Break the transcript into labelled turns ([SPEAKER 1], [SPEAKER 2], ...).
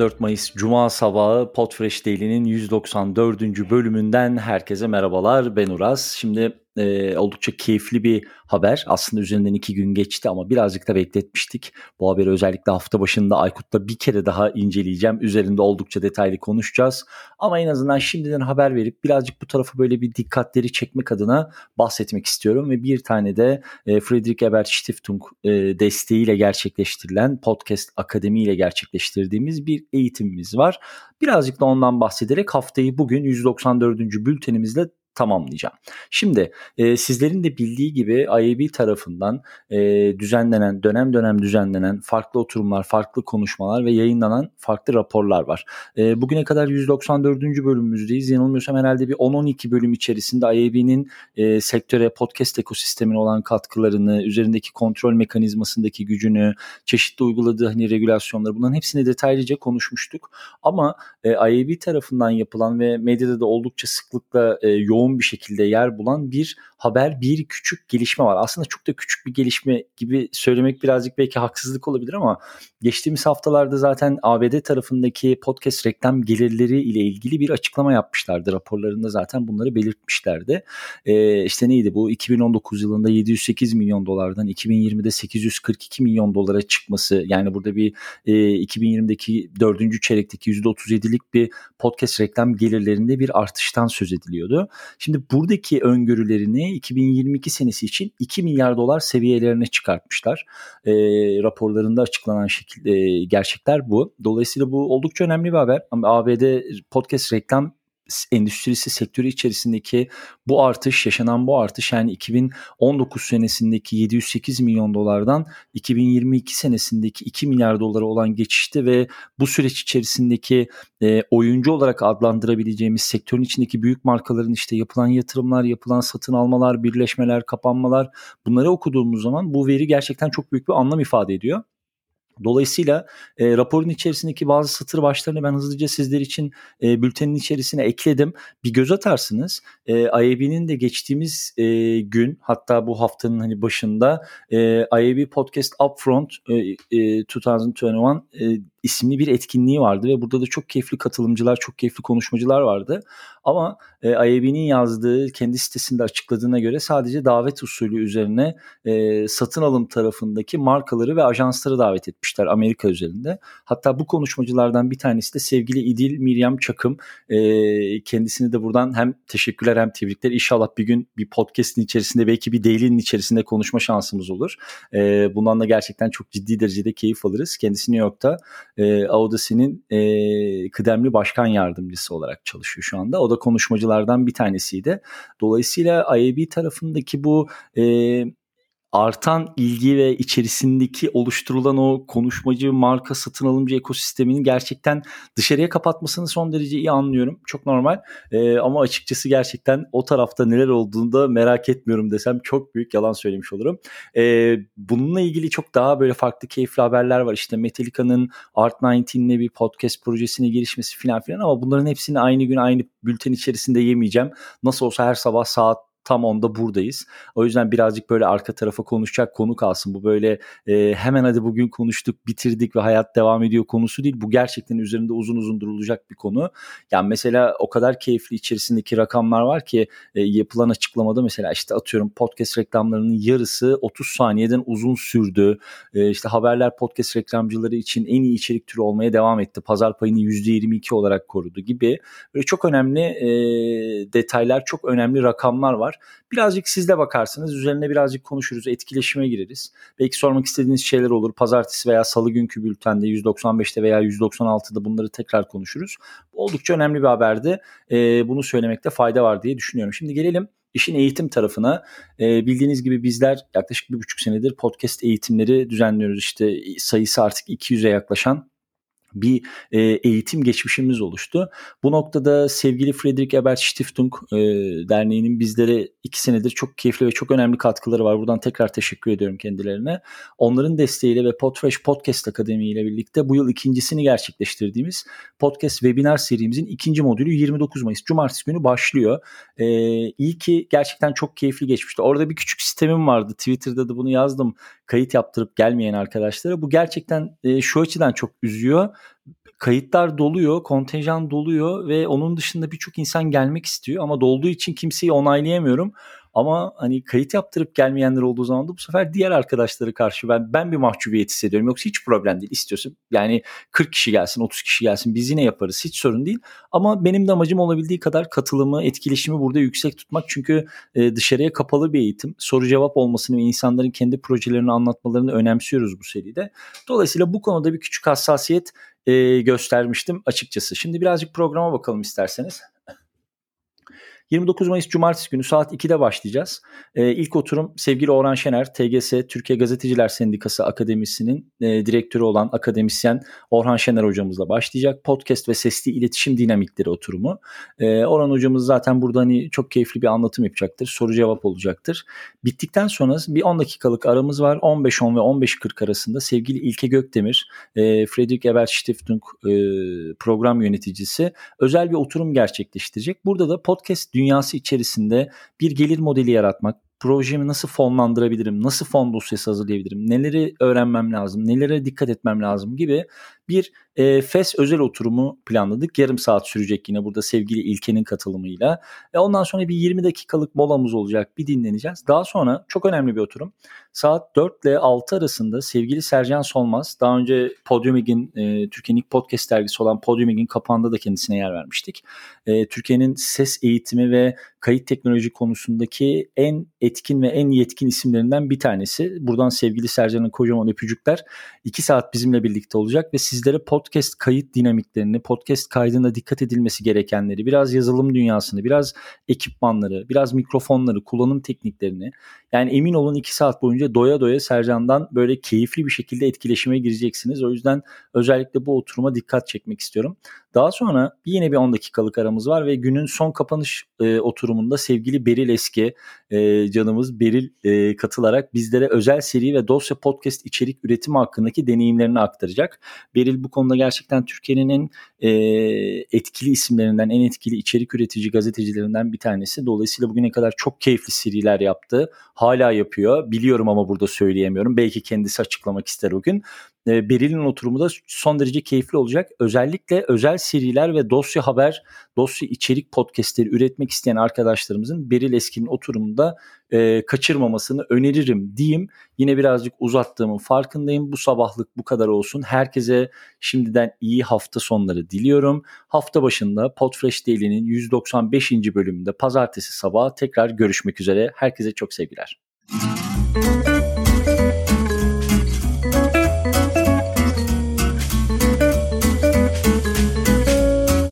[SPEAKER 1] 14 Mayıs Cuma sabahı Podfresh Daily'nin 194. bölümünden herkese merhabalar. Ben Uraz. Şimdi e, oldukça keyifli bir haber. Aslında üzerinden iki gün geçti ama birazcık da bekletmiştik. Bu haberi özellikle hafta başında Aykut'ta bir kere daha inceleyeceğim. Üzerinde oldukça detaylı konuşacağız. Ama en azından şimdiden haber verip birazcık bu tarafa böyle bir dikkatleri çekmek adına bahsetmek istiyorum. Ve bir tane de e, Friedrich Ebert Stiftung e, desteğiyle gerçekleştirilen Podcast Akademi ile gerçekleştirdiğimiz bir eğitimimiz var. Birazcık da ondan bahsederek haftayı bugün 194. bültenimizle tamamlayacağım. Şimdi e, sizlerin de bildiği gibi IAB tarafından e, düzenlenen, dönem dönem düzenlenen farklı oturumlar, farklı konuşmalar ve yayınlanan farklı raporlar var. E, bugüne kadar 194. bölümümüzdeyiz. Yanılmıyorsam herhalde bir 10-12 bölüm içerisinde IAB'nin e, sektöre, podcast ekosistemine olan katkılarını, üzerindeki kontrol mekanizmasındaki gücünü, çeşitli uyguladığı hani regülasyonları bunların hepsini detaylıca konuşmuştuk. Ama e, IAB tarafından yapılan ve medyada da oldukça sıklıkla e, yoğun yoğun bir şekilde yer bulan bir haber, bir küçük gelişme var. Aslında çok da küçük bir gelişme gibi söylemek birazcık belki haksızlık olabilir ama geçtiğimiz haftalarda zaten ABD tarafındaki podcast reklam gelirleri ile ilgili bir açıklama yapmışlardı. Raporlarında zaten bunları belirtmişlerdi. Ee, işte neydi bu? 2019 yılında 708 milyon dolardan 2020'de 842 milyon dolara çıkması. Yani burada bir e, 2020'deki 4. çeyrekteki %37'lik bir podcast reklam gelirlerinde bir artıştan söz ediliyordu. Şimdi buradaki öngörülerini 2022 senesi için 2 milyar dolar seviyelerine çıkartmışlar. E, raporlarında açıklanan şekilde gerçekler bu. Dolayısıyla bu oldukça önemli bir haber. ABD podcast reklam endüstrisi sektörü içerisindeki bu artış, yaşanan bu artış yani 2019 senesindeki 708 milyon dolardan 2022 senesindeki 2 milyar dolara olan geçişte ve bu süreç içerisindeki e, oyuncu olarak adlandırabileceğimiz sektörün içindeki büyük markaların işte yapılan yatırımlar, yapılan satın almalar, birleşmeler, kapanmalar bunları okuduğumuz zaman bu veri gerçekten çok büyük bir anlam ifade ediyor. Dolayısıyla e, raporun içerisindeki bazı satır başlarını ben hızlıca sizler için e, bültenin içerisine ekledim. Bir göz atarsınız. E, IAB'nin de geçtiğimiz e, gün hatta bu haftanın hani başında e, IAB Podcast Upfront e, e, 2021 e, isimli bir etkinliği vardı ve burada da çok keyifli katılımcılar, çok keyifli konuşmacılar vardı. Ama e, IAB'nin yazdığı, kendi sitesinde açıkladığına göre sadece davet usulü üzerine e, satın alım tarafındaki markaları ve ajansları davet etmişler Amerika üzerinde. Hatta bu konuşmacılardan bir tanesi de sevgili İdil Miriam Çakım. E, kendisini de buradan hem teşekkürler hem tebrikler. İnşallah bir gün bir podcast'in içerisinde belki bir daily'nin içerisinde konuşma şansımız olur. E, bundan da gerçekten çok ciddi derecede keyif alırız. Kendisi New York'ta e, Audacy'nin e, kıdemli başkan yardımcısı olarak çalışıyor şu anda. O da konuşmacılardan bir tanesiydi. Dolayısıyla IAB tarafındaki bu e, artan ilgi ve içerisindeki oluşturulan o konuşmacı, marka, satın alımcı ekosisteminin gerçekten dışarıya kapatmasını son derece iyi anlıyorum. Çok normal ee, ama açıkçası gerçekten o tarafta neler olduğunu da merak etmiyorum desem çok büyük yalan söylemiş olurum. Ee, bununla ilgili çok daha böyle farklı keyifli haberler var. İşte Metallica'nın Art 19'le bir podcast projesine girişmesi falan filan ama bunların hepsini aynı gün aynı bülten içerisinde yemeyeceğim. Nasıl olsa her sabah saat tam onda buradayız. O yüzden birazcık böyle arka tarafa konuşacak konu kalsın. Bu böyle e, hemen hadi bugün konuştuk, bitirdik ve hayat devam ediyor konusu değil. Bu gerçekten üzerinde uzun uzun durulacak bir konu. Yani mesela o kadar keyifli içerisindeki rakamlar var ki e, yapılan açıklamada mesela işte atıyorum podcast reklamlarının yarısı 30 saniyeden uzun sürdü. E, işte haberler podcast reklamcıları için en iyi içerik türü olmaya devam etti. Pazar payını %22 olarak korudu gibi. Böyle çok önemli e, detaylar, çok önemli rakamlar var var. Birazcık siz de bakarsınız. Üzerine birazcık konuşuruz. Etkileşime gireriz. Belki sormak istediğiniz şeyler olur. Pazartesi veya salı günkü bültende 195'te veya 196'da bunları tekrar konuşuruz. Oldukça önemli bir haberdi. Ee, bunu söylemekte fayda var diye düşünüyorum. Şimdi gelelim İşin eğitim tarafına e, bildiğiniz gibi bizler yaklaşık bir buçuk senedir podcast eğitimleri düzenliyoruz. İşte sayısı artık 200'e yaklaşan bir e, eğitim geçmişimiz oluştu. Bu noktada sevgili Friedrich Ebert Stiftung e, Derneği'nin bizlere iki senedir çok keyifli ve çok önemli katkıları var. Buradan tekrar teşekkür ediyorum kendilerine. Onların desteğiyle ve Podfresh Podcast Akademi ile birlikte bu yıl ikincisini gerçekleştirdiğimiz podcast webinar serimizin ikinci modülü 29 Mayıs Cumartesi günü başlıyor. E, iyi ki gerçekten çok keyifli geçmişti. Orada bir küçük sistemim vardı. Twitter'da da bunu yazdım. Kayıt yaptırıp gelmeyen arkadaşlara. Bu gerçekten e, şu açıdan çok üzüyor kayıtlar doluyor, kontenjan doluyor ve onun dışında birçok insan gelmek istiyor ama dolduğu için kimseyi onaylayamıyorum. Ama hani kayıt yaptırıp gelmeyenler olduğu zaman da bu sefer diğer arkadaşları karşı ben ben bir mahcubiyet hissediyorum. Yoksa hiç problem değil. İstiyorsun yani 40 kişi gelsin, 30 kişi gelsin biz yine yaparız. Hiç sorun değil. Ama benim de amacım olabildiği kadar katılımı, etkileşimi burada yüksek tutmak. Çünkü e, dışarıya kapalı bir eğitim. Soru cevap olmasını ve insanların kendi projelerini anlatmalarını önemsiyoruz bu seride. Dolayısıyla bu konuda bir küçük hassasiyet e, göstermiştim açıkçası. Şimdi birazcık programa bakalım isterseniz. 29 Mayıs Cumartesi günü saat 2'de başlayacağız. E, ilk oturum sevgili Orhan Şener, TGS Türkiye Gazeteciler Sendikası Akademisi'nin e, direktörü olan akademisyen Orhan Şener hocamızla başlayacak. Podcast ve sesli iletişim dinamikleri oturumu. E, Orhan hocamız zaten burada hani çok keyifli bir anlatım yapacaktır. Soru cevap olacaktır. Bittikten sonra bir 10 dakikalık aramız var. 15-10 ve 15-40 arasında sevgili İlke Gökdemir, e, Friedrich Ebert Stiftung e, program yöneticisi özel bir oturum gerçekleştirecek. Burada da podcast dünyası içerisinde bir gelir modeli yaratmak, projemi nasıl fonlandırabilirim, nasıl fon dosyası hazırlayabilirim, neleri öğrenmem lazım, nelere dikkat etmem lazım gibi bir e, FES özel oturumu planladık. Yarım saat sürecek yine burada sevgili İlke'nin katılımıyla. Ve ondan sonra bir 20 dakikalık molamız olacak. Bir dinleneceğiz. Daha sonra çok önemli bir oturum. Saat 4 ile 6 arasında sevgili Sercan Solmaz, daha önce Podiumig'in, e, Türkiye'nin ilk podcast dergisi olan Podiumig'in kapağında da kendisine yer vermiştik. E, Türkiye'nin ses eğitimi ve kayıt teknoloji konusundaki en etkin ve en yetkin isimlerinden bir tanesi. Buradan sevgili Sercan'ın kocaman öpücükler. 2 saat bizimle birlikte olacak ve sizlere podcast kayıt dinamiklerini, podcast kaydında dikkat edilmesi gerekenleri, biraz yazılım dünyasını, biraz ekipmanları, biraz mikrofonları, kullanım tekniklerini yani emin olun 2 saat boyunca doya doya Sercan'dan böyle keyifli bir şekilde etkileşime gireceksiniz. O yüzden özellikle bu oturuma dikkat çekmek istiyorum. Daha sonra yine bir 10 dakikalık aramız var ve günün son kapanış e, oturumunda sevgili Beril Eski e, canımız Beril e, katılarak bizlere özel seri ve dosya podcast içerik üretimi hakkındaki deneyimlerini aktaracak. Beril bu konuda gerçekten Türkiye'nin en e, etkili isimlerinden, en etkili içerik üretici gazetecilerinden bir tanesi. Dolayısıyla bugüne kadar çok keyifli seriler yaptı. Hala yapıyor. Biliyorum ama burada söyleyemiyorum. Belki kendisi açıklamak ister o gün. E, Beril'in oturumu da son derece keyifli olacak. Özellikle özel seriler ve dosya haber, dosya içerik podcastleri üretmek isteyen arkadaşlarımızın Beril Eski'nin oturumunda e, kaçırmamasını öneririm diyeyim. Yine birazcık uzattığımın farkındayım. Bu sabahlık bu kadar olsun. Herkese şimdiden iyi hafta sonları diliyorum. Hafta başında Podfresh Daily'nin 195. bölümünde pazartesi sabahı tekrar görüşmek üzere. Herkese çok sevgiler. Müzik